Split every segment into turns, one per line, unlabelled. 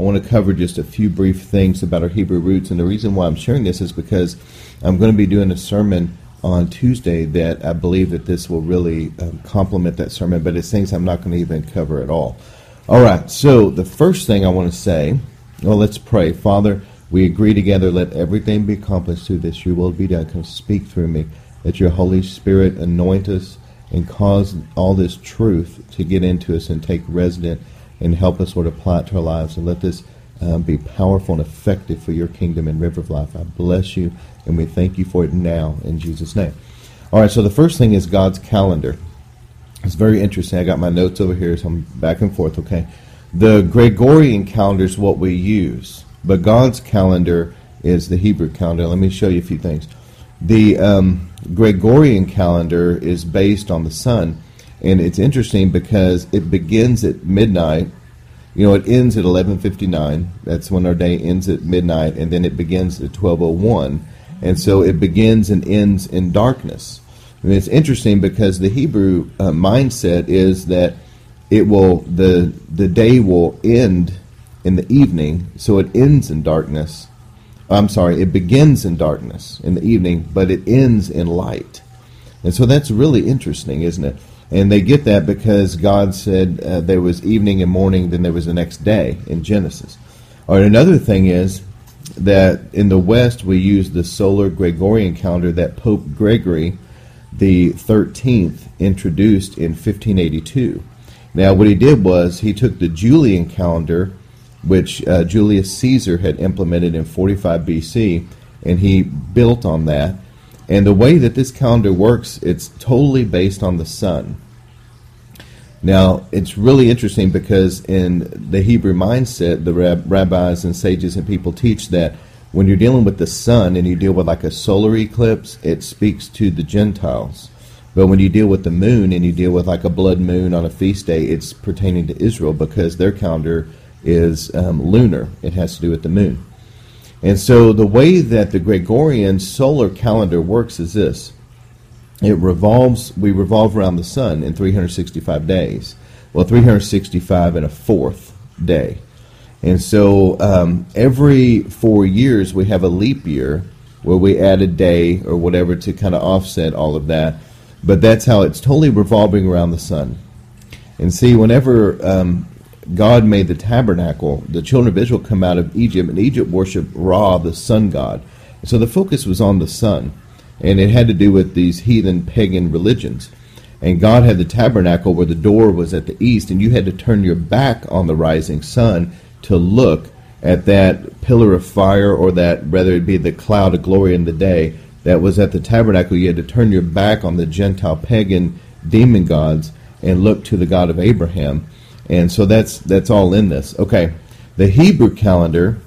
I want to cover just a few brief things about our Hebrew roots. And the reason why I'm sharing this is because I'm going to be doing a sermon on Tuesday that I believe that this will really um, complement that sermon, but it's things I'm not going to even cover at all. All right, so the first thing I want to say, well, let's pray. Father, we agree together, let everything be accomplished through this. Your will be done. Come speak through me. Let your Holy Spirit anoint us and cause all this truth to get into us and take resident and help us, Lord, apply it to our lives. And let this um, be powerful and effective for your kingdom and river of life. I bless you, and we thank you for it now in Jesus' name. All right, so the first thing is God's calendar. It's very interesting. I got my notes over here, so I'm back and forth, okay? The Gregorian calendar is what we use, but God's calendar is the Hebrew calendar. Let me show you a few things. The um, Gregorian calendar is based on the sun, and it's interesting because it begins at midnight. You know, it ends at 11:59. That's when our day ends at midnight, and then it begins at 12:01. And so it begins and ends in darkness. Mean, it's interesting because the Hebrew uh, mindset is that it will the the day will end in the evening, so it ends in darkness. I'm sorry, it begins in darkness in the evening, but it ends in light. And so that's really interesting, isn't it? And they get that because God said uh, there was evening and morning, then there was the next day in Genesis. All right, another thing is that in the West we use the solar Gregorian calendar that Pope Gregory the 13th introduced in 1582. Now, what he did was he took the Julian calendar, which uh, Julius Caesar had implemented in 45 BC, and he built on that. And the way that this calendar works, it's totally based on the sun. Now, it's really interesting because in the Hebrew mindset, the rab- rabbis and sages and people teach that when you're dealing with the sun and you deal with like a solar eclipse, it speaks to the Gentiles. But when you deal with the moon and you deal with like a blood moon on a feast day, it's pertaining to Israel because their calendar is um, lunar. It has to do with the moon. And so the way that the Gregorian solar calendar works is this. It revolves, we revolve around the sun in 365 days. Well, 365 and a fourth day. And so um, every four years we have a leap year where we add a day or whatever to kind of offset all of that. But that's how it's totally revolving around the sun. And see, whenever um, God made the tabernacle, the children of Israel come out of Egypt, and Egypt worshiped Ra, the sun god. So the focus was on the sun, and it had to do with these heathen pagan religions. And God had the tabernacle where the door was at the east, and you had to turn your back on the rising sun to look at that pillar of fire or that, whether it be the cloud of glory in the day that was at the tabernacle. You had to turn your back on the Gentile pagan demon gods and look to the God of Abraham. And so that's that's all in this. Okay. The Hebrew calendar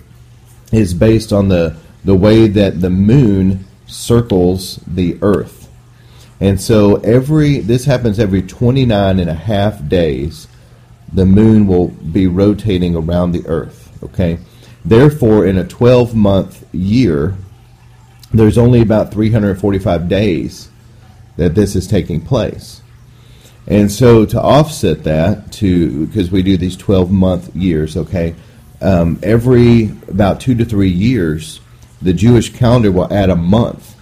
is based on the the way that the moon circles the earth. And so every this happens every 29 and a half days the moon will be rotating around the earth. Okay? Therefore, in a 12 month year, there's only about 345 days that this is taking place. And so to offset that, to because we do these 12 month years, okay, um, every about two to three years, the Jewish calendar will add a month,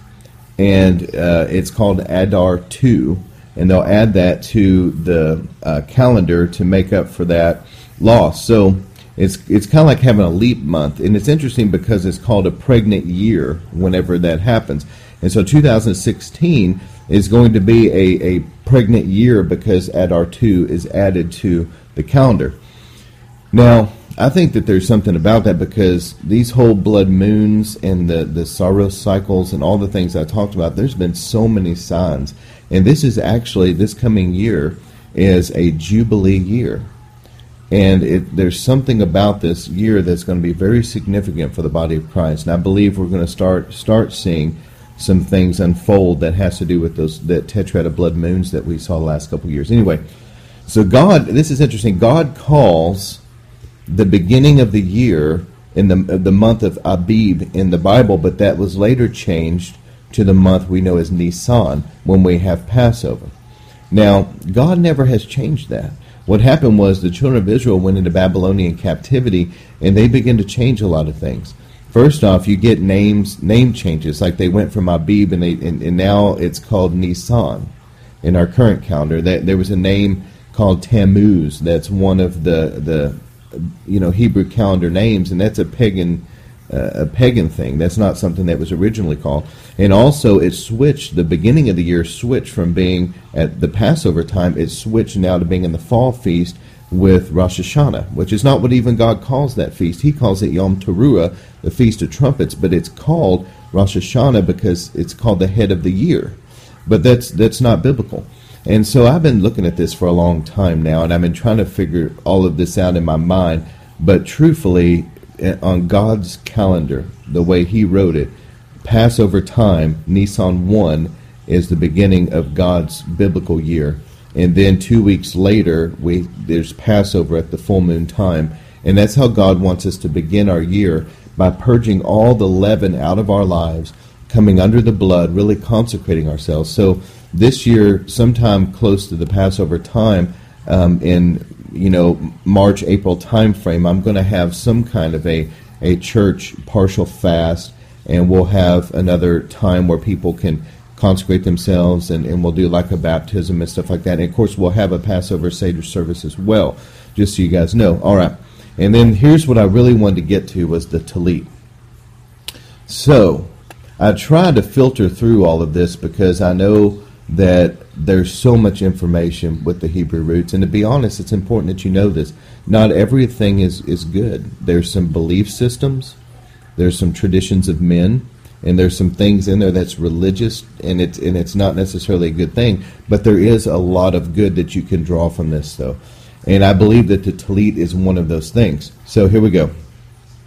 and uh, it's called Adar 2 and they'll add that to the uh, calendar to make up for that loss. So it's it's kind of like having a leap month, and it's interesting because it's called a pregnant year whenever that happens. And so 2016 is going to be a, a pregnant year because Adar 2 is added to the calendar. Now, I think that there's something about that because these whole blood moons and the, the Saros cycles and all the things I talked about, there's been so many signs. And this is actually, this coming year is a Jubilee year. And it, there's something about this year that's going to be very significant for the body of Christ. And I believe we're going to start start seeing some things unfold that has to do with those that tetrad of blood moons that we saw the last couple years. Anyway, so God, this is interesting. God calls the beginning of the year in the the month of Abib in the Bible, but that was later changed to the month we know as Nisan when we have Passover. Now, God never has changed that. what happened was the children of Israel went into Babylonian captivity and they began to change a lot of things. First off, you get names, name changes, like they went from Abib and, they, and, and now it's called Nisan in our current calendar. That there was a name called Tammuz. That's one of the the you know Hebrew calendar names, and that's a pagan uh, a pagan thing. That's not something that was originally called. And also, it switched. The beginning of the year switched from being at the Passover time. It switched now to being in the fall feast with Rosh Hashanah, which is not what even God calls that feast. He calls it Yom Teruah, the Feast of Trumpets, but it's called Rosh Hashanah because it's called the head of the year. But that's that's not biblical. And so I've been looking at this for a long time now, and I've been trying to figure all of this out in my mind. But truthfully, eh, on God's calendar, the way He wrote it, Passover time, Nisan 1, is the beginning of God's biblical year. And then two weeks later, we there's Passover at the full moon time. And that's how God wants us to begin our year by purging all the leaven out of our lives, coming under the blood, really consecrating ourselves. So this year, sometime close to the Passover time, um, in you know March April time frame, I'm going to have some kind of a a church partial fast, and we'll have another time where people can consecrate themselves, and, and we'll do like a baptism and stuff like that. And of course, we'll have a Passover Seder service as well, just so you guys know. All right, and then here's what I really wanted to get to was the Talit. So I tried to filter through all of this because I know that there's so much information with the Hebrew roots. And to be honest, it's important that you know this. Not everything is, is good. There's some belief systems, there's some traditions of men, and there's some things in there that's religious and it's and it's not necessarily a good thing. But there is a lot of good that you can draw from this though. And I believe that the talit is one of those things. So here we go.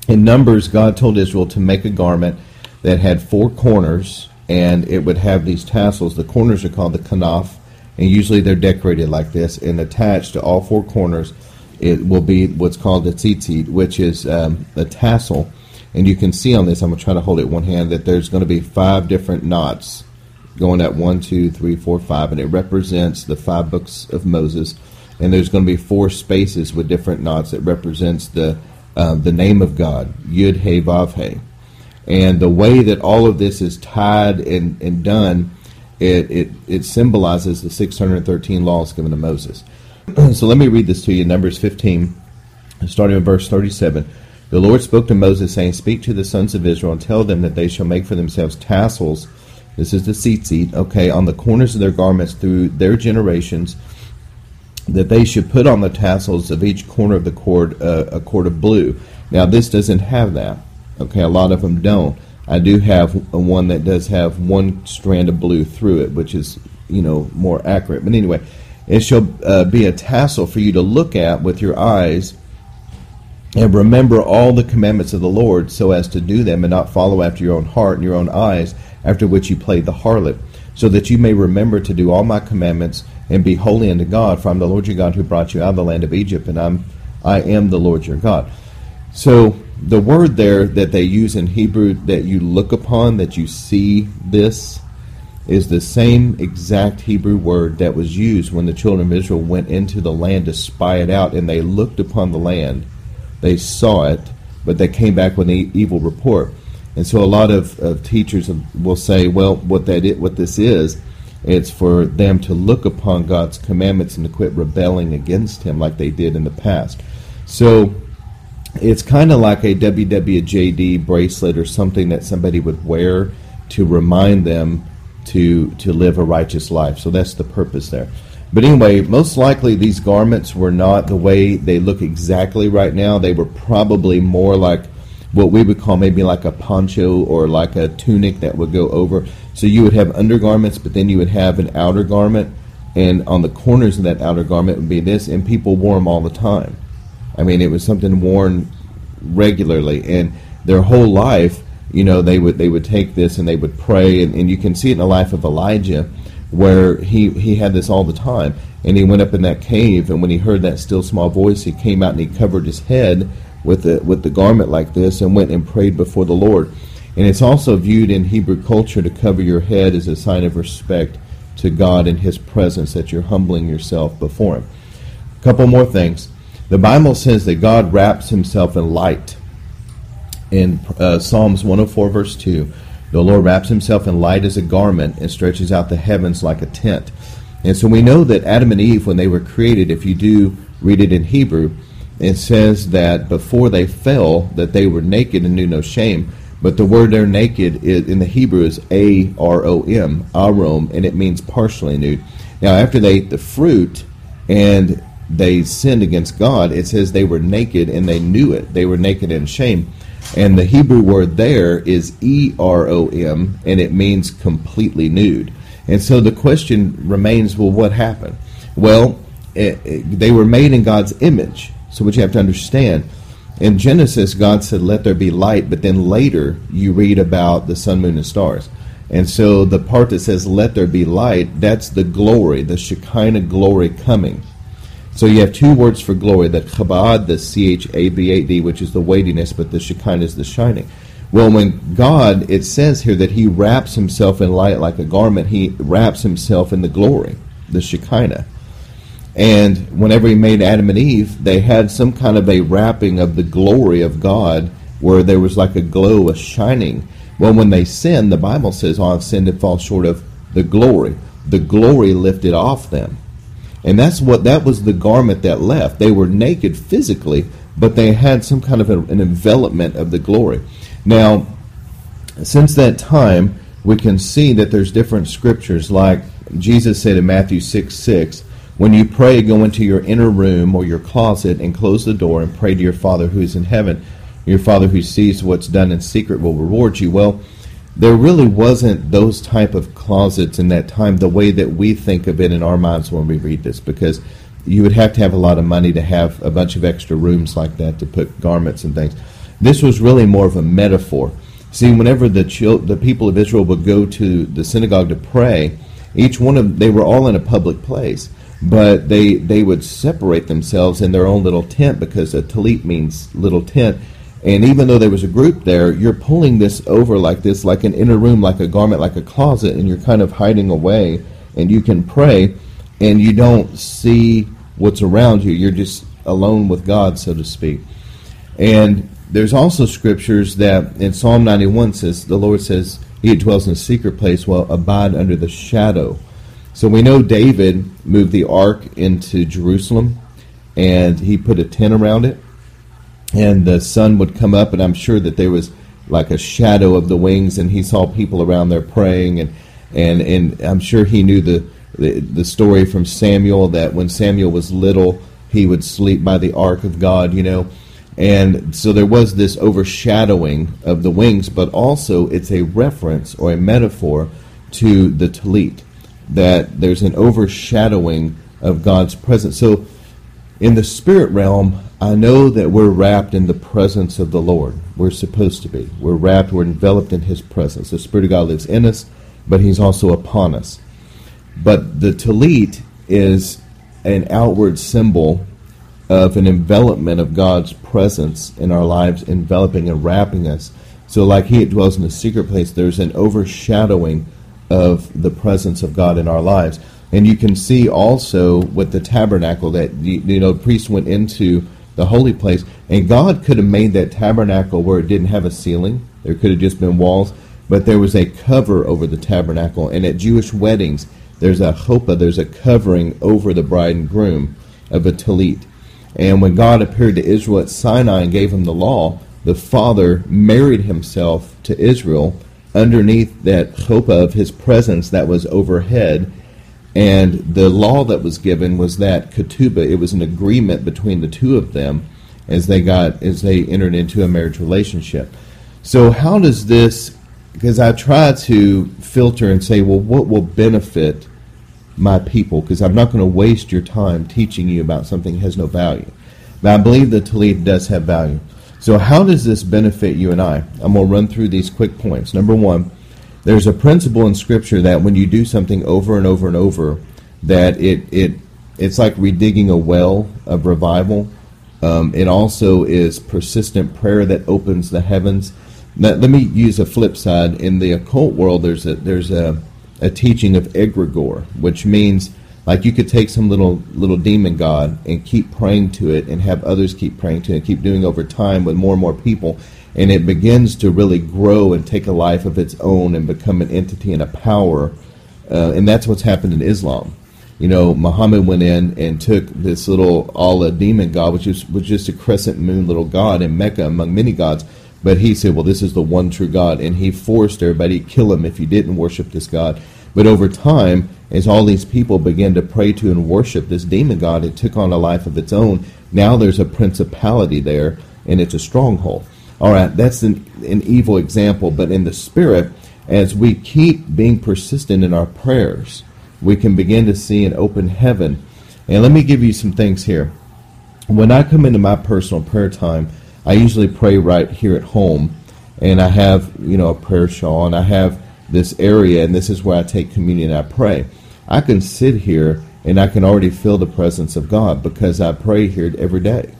In Numbers, God told Israel to make a garment that had four corners and it would have these tassels. The corners are called the kanaf, and usually they're decorated like this. And attached to all four corners, it will be what's called a tzitzit, which is um, a tassel. And you can see on this, I'm going to try to hold it one hand, that there's going to be five different knots going at one, two, three, four, five, and it represents the five books of Moses. And there's going to be four spaces with different knots that represents the uh, the name of God, Yud He Vav He. And the way that all of this is tied and, and done, it, it, it symbolizes the 613 laws given to Moses. so let me read this to you Numbers 15, starting in verse 37. The Lord spoke to Moses, saying, Speak to the sons of Israel and tell them that they shall make for themselves tassels. This is the tzitzit, okay, on the corners of their garments through their generations, that they should put on the tassels of each corner of the cord uh, a cord of blue. Now, this doesn't have that. Okay, a lot of them don't. I do have one that does have one strand of blue through it, which is, you know, more accurate. But anyway, it shall uh, be a tassel for you to look at with your eyes and remember all the commandments of the Lord so as to do them and not follow after your own heart and your own eyes, after which you played the harlot, so that you may remember to do all my commandments and be holy unto God, for I'm the Lord your God who brought you out of the land of Egypt, and I'm I am the Lord your God. So the word there that they use in Hebrew that you look upon, that you see this, is the same exact Hebrew word that was used when the children of Israel went into the land to spy it out, and they looked upon the land. They saw it, but they came back with an evil report. And so a lot of, of teachers will say, well, what that is, what this is, it's for them to look upon God's commandments and to quit rebelling against Him like they did in the past. So it's kind of like a WWJD bracelet or something that somebody would wear to remind them to to live a righteous life. So that's the purpose there. But anyway, most likely these garments were not the way they look exactly right now. They were probably more like what we would call maybe like a poncho or like a tunic that would go over. So you would have undergarments, but then you would have an outer garment, and on the corners of that outer garment would be this, and people wore them all the time. I mean, it was something worn regularly, and their whole life, you know, they would they would take this and they would pray, and, and you can see it in the life of Elijah, where he he had this all the time, and he went up in that cave, and when he heard that still small voice, he came out and he covered his head with the with the garment like this, and went and prayed before the Lord. And it's also viewed in Hebrew culture to cover your head as a sign of respect to God and His presence, that you're humbling yourself before Him A couple more things. The Bible says that God wraps himself in light. In uh, Psalms 104, verse 2, the Lord wraps himself in light as a garment and stretches out the heavens like a tent. And so we know that Adam and Eve, when they were created, if you do read it in Hebrew, it says that before they fell, that they were naked and knew no shame. But the word "they're naked is, in the Hebrew is A R O M, arom, and it means partially nude. Now, after they ate the fruit and they sinned against God, it says they were naked and they knew it. They were naked and shame. And the Hebrew word there is E R O M, and it means completely nude. And so the question remains well, what happened? Well, it, it, they were made in God's image. So what you have to understand, in Genesis, God said, let there be light, but then later you read about the sun, moon, and stars. And so the part that says, let there be light, that's the glory, the Shekinah glory coming. So you have two words for glory, the chabad, the C-H-A-B-A-D, which is the weightiness, but the Shekinah is the shining. Well, when God, it says here that He wraps Himself in light like a garment, He wraps Himself in the glory, the Shekinah. And whenever He made Adam and Eve, they had some kind of a wrapping of the glory of God where there was like a glow, a shining. Well, when they sinned, the Bible says, "All oh, have sinned and fall short of the glory." The glory lifted off them. And that's what that was the garment that left. They were naked physically, but they had some kind of a, an envelopment of the glory. Now, since that time, we can see that there's different scriptures, like Jesus said in Matthew 6 6, when you pray, go into your inner room or your closet and close the door and pray to your Father who is in heaven. Your Father who sees what's done in secret will reward you. Well, there really wasn't those type of closets in that time the way that we think of it in our minds when we read this because you would have to have a lot of money to have a bunch of extra rooms like that to put garments and things. This was really more of a metaphor. See whenever the the people of israel would go to the synagogue to pray each one of they were all in a public place but they they would separate themselves in their own little tent because a talit means little tent and even though there was a group there, you're pulling this over like this, like an inner room, like a garment, like a closet, and you're kind of hiding away. And you can pray, and you don't see what's around you. You're just alone with God, so to speak. And there's also scriptures that in Psalm 91 says, the Lord says, He dwells in a secret place will abide under the shadow. So we know David moved the ark into Jerusalem, and he put a tent around it and the sun would come up, and I'm sure that there was like a shadow of the wings, and he saw people around there praying, and and and I'm sure he knew the the, the story from Samuel that when Samuel was little, he would sleep by the ark of God, you know. And so there was this overshadowing of the wings, but also it's a reference or a metaphor to the talit, that there's an overshadowing of God's presence. So in the spirit realm, I know that we're wrapped in the presence of the Lord. We're supposed to be. We're wrapped, we're enveloped in His presence. The Spirit of God lives in us, but He's also upon us. But the talit is an outward symbol of an envelopment of God's presence in our lives, enveloping and wrapping us. So, like He dwells in the secret place, there's an overshadowing of the presence of God in our lives. And you can see also with the tabernacle that you know the priest went into the holy place. And God could have made that tabernacle where it didn't have a ceiling. There could have just been walls, but there was a cover over the tabernacle. And at Jewish weddings, there's a chuppah, there's a covering over the bride and groom of a talit. And when God appeared to Israel at Sinai and gave him the law, the Father married himself to Israel underneath that chuppah of his presence that was overhead and the law that was given was that ketubah, it was an agreement between the two of them as they got as they entered into a marriage relationship. So how does this because I try to filter and say, well, what will benefit my people? Because I'm not going to waste your time teaching you about something that has no value. But I believe the Talit does have value. So how does this benefit you and I? I'm going to run through these quick points. Number one, there's a principle in Scripture that when you do something over and over and over, that it it it's like redigging a well of revival. Um, it also is persistent prayer that opens the heavens. Now, let me use a flip side. In the occult world, there's a there's a, a teaching of egregore, which means Like you could take some little little demon god and keep praying to it, and have others keep praying to it, and keep doing over time with more and more people, and it begins to really grow and take a life of its own and become an entity and a power. Uh, and that's what's happened in Islam. You know, Muhammad went in and took this little Allah demon god, which was, was just a crescent moon little god in Mecca among many gods. But he said, well, this is the one true God. And he forced everybody to kill him if you didn't worship this God. But over time, as all these people began to pray to and worship this demon god, it took on a life of its own. Now there's a principality there, and it's a stronghold. All right, that's an, an evil example, but in the spirit, as we keep being persistent in our prayers, we can begin to see an open heaven. And let me give you some things here. When I come into my personal prayer time, I usually pray right here at home, and I have, you know, a prayer shawl, and I have this area, and this is where I take communion and I pray. I can sit here and I can already feel the presence of God because I pray here every day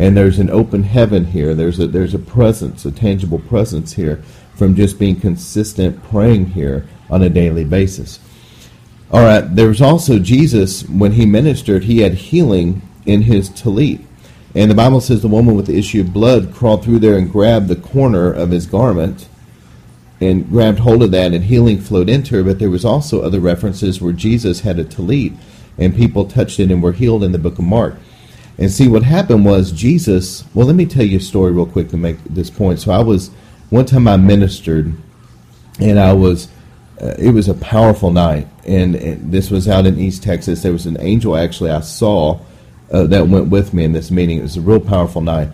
and there's an open heaven here. There's a there's a presence, a tangible presence here from just being consistent praying here on a daily basis. All right, there's also Jesus when he ministered, he had healing in his talit. And the Bible says the woman with the issue of blood crawled through there and grabbed the corner of his garment and grabbed hold of that and healing flowed into her, but there was also other references where Jesus had a talit and people touched it and were healed in the book of Mark. And see, what happened was Jesus. Well, let me tell you a story real quick to make this point. So, I was one time I ministered, and I was. Uh, it was a powerful night, and, and, this was out in East Texas. There was an angel actually I saw uh, that went with me in this meeting. It was a real powerful night,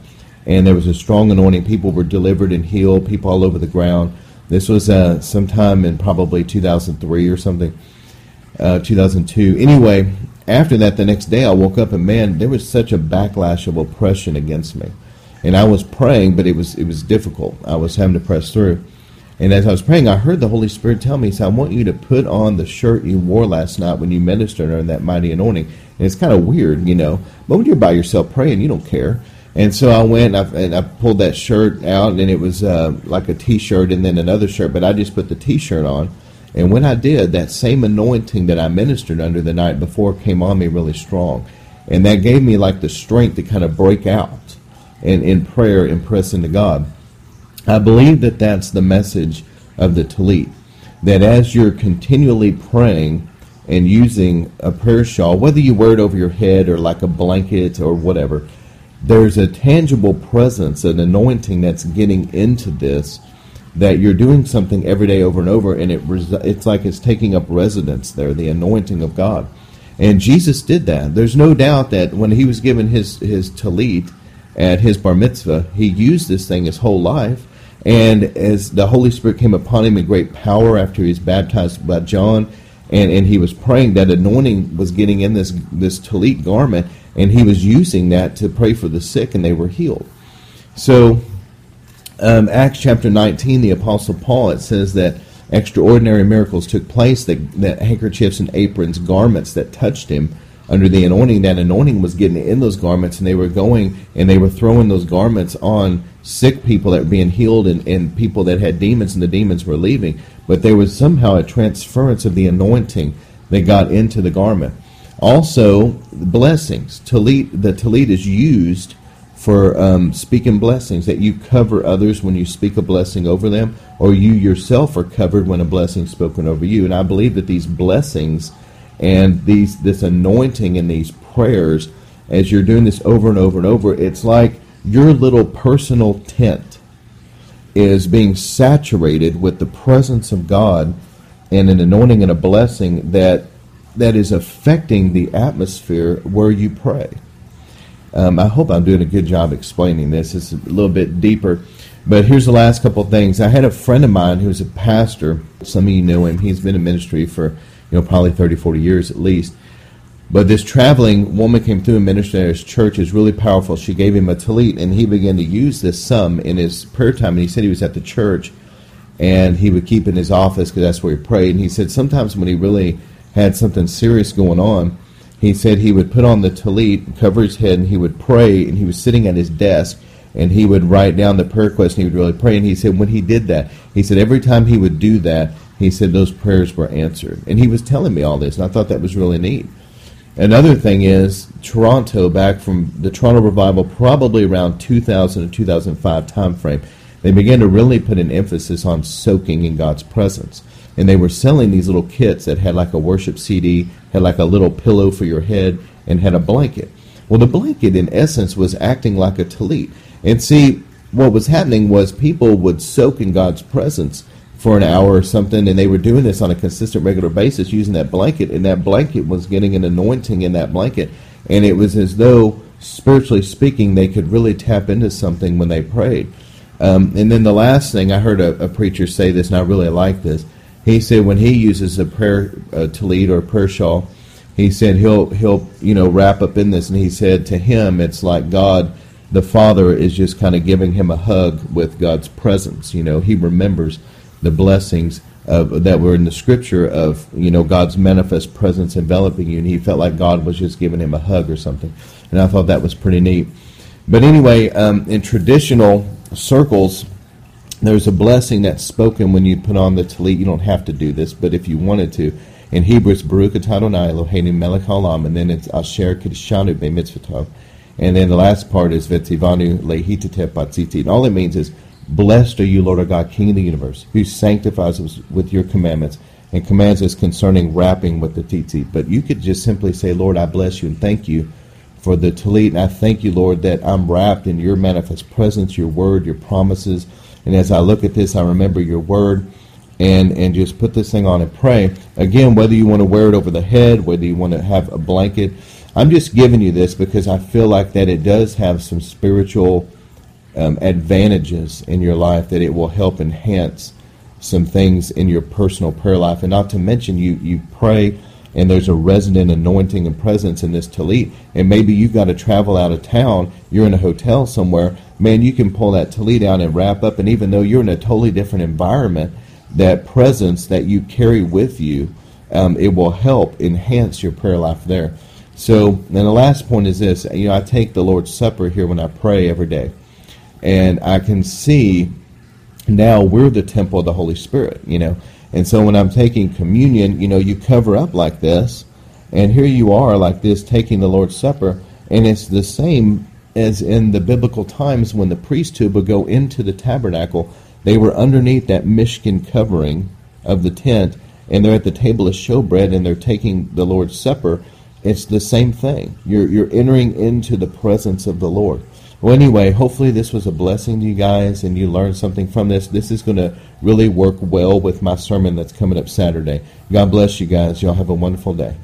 and there was a strong anointing. People were delivered and healed. People all over the ground. This was uh, sometime in probably 2003 or something, uh, 2002. Anyway, after that, the next day I woke up and man, there was such a backlash of oppression against me. And I was praying, but it was it was difficult. I was having to press through. And as I was praying, I heard the Holy Spirit tell me, said, I want you to put on the shirt you wore last night when you ministered under that mighty anointing. And it's kind of weird, you know. But when you're by yourself praying, you don't care. And so I went and I, and I pulled that shirt out, and it was uh, like a T-shirt and then another shirt. But I just put the T-shirt on and when I did, that same anointing that I ministered under the night before came on me really strong. And that gave me like the strength to kind of break out and in prayer and press into God. I believe that that's the message of the Talit. That as you're continually praying and using a prayer shawl, whether you wear it over your head or like a blanket or whatever, there's a tangible presence, an anointing that's getting into this that you're doing something every day over and over, and it res- it's like it's taking up residence there, the anointing of God. And Jesus did that. There's no doubt that when he was given his his talit at his bar mitzvah, he used this thing his whole life. And as the Holy Spirit came upon him in great power after he was baptized by John, and, and he was praying, that anointing was getting in this this talit garment, and he was using that to pray for the sick, and they were healed. So um, Acts chapter 19, the Apostle Paul, it says that extraordinary miracles took place, that, that handkerchiefs and aprons, garments that touched him under the anointing, that anointing was getting in those garments, and they were going and they were throwing those garments on sick people that were being healed and, and people that had demons, and the demons were leaving. But there was somehow a transference of the anointing that got into the garment. Also, blessings. Talit, the talit is used for um, speaking blessings, that you cover others when you speak a blessing over them, or you yourself are covered when a blessing is spoken over you. And I believe that these blessings and these this anointing and these prayers, as you're doing this over and over and over, it's like your little personal tent is being saturated with the presence of God and an anointing and a blessing that that is affecting the atmosphere where you pray. Um, I hope I'm doing a good job explaining this. It's a little bit deeper. But here's the last couple of things. I had a friend of mine who's a pastor. Some of you know him. He's been in ministry for, you know, probably 30, 40 years at least. But this traveling woman came through and ministered at his church is really powerful. She gave him a talit, and he began to use this some in his prayer time. And he said he was at the church, and he would keep in his office because that's where he prayed. And he said sometimes when he really had something serious going on, he said he would put on the talit, cover his head, and he would pray, and he was sitting at his desk, and he would write down the prayer request, and he would really pray. And he said when he did that, he said every time he would do that, he said those prayers were answered. And he was telling me all this, and I thought that was really neat. Another thing is Toronto, back from the Toronto revival, probably around 2000 and 2005 timeframe, they began to really put an emphasis on soaking in God's presence. And they were selling these little kits that had like a worship CD, had like a little pillow for your head, and had a blanket. Well, the blanket, in essence, was acting like a tallit. And see, what was happening was people would soak in God's presence for an hour or something, and they were doing this on a consistent, regular basis using that blanket, and that blanket was getting an anointing in that blanket, and it was as though, spiritually speaking, they could really tap into something when they prayed. Um, and then the last thing, I heard a, a, preacher say this, and I really like this. He said when he uses a prayer uh, tallit or prayer shawl, he said he'll he'll you know wrap up in this, and he said to him it's like God, the Father, is just kind of giving him a hug with God's presence. You know, he remembers the blessings of, that were in the Scripture of you know God's manifest presence enveloping you, and he felt like God was just giving him a hug or something. And I thought that was pretty neat. But anyway, um, in traditional circles, there's a blessing that's spoken when you put on the tallit. You don't have to do this, but if you wanted to in Hebrew, it's Baruch Adonai Eloheinu melech haolam, and then it's Asher Kiddushanu B'mitzvotov. And then the last part is Vetivanu Lehitatef Batziti. And all it means is, Blessed are you, Lord our God, King of the universe, who sanctifies us with your commandments and commands us concerning wrapping with the tzitzit. But you could just simply say, Lord, I bless you and thank you for the tallit. And I thank you, Lord, that I'm wrapped in your manifest presence, your word, your promises. And as I look at this, I remember your word and and just put this thing on and pray. Again, whether you want to wear it over the head, whether you want to have a blanket, I'm just giving you this because I feel like that it does have some spiritual um, advantages in your life that it will help enhance some things in your personal prayer life, and not to mention you you pray. And there's a resident anointing and presence in this tallit. And maybe you've got to travel out of town. You're in a hotel somewhere. Man, you can pull that tallit out and wrap up. And even though you're in a totally different environment, that presence that you carry with you, um, it will help enhance your prayer life there. So, and the last point is this: you know, I take the Lord's Supper here when I pray every day, and I can see now we're the temple of the Holy Spirit. You know, and so when I'm taking communion, you know, you cover up like this, and here you are like this taking the Lord's Supper, and it's the same as in the biblical times when the priesthood would go into the tabernacle they were underneath that Mishkan covering of the tent, and they're at the table of showbread, and they're taking the Lord's Supper. It's the same thing. You're, you're entering into the presence of the Lord. Well, anyway, hopefully this was a blessing to you guys and you learned something from this. This is going to really work well with my sermon that's coming up Saturday. God bless you guys. Y'all have a wonderful day.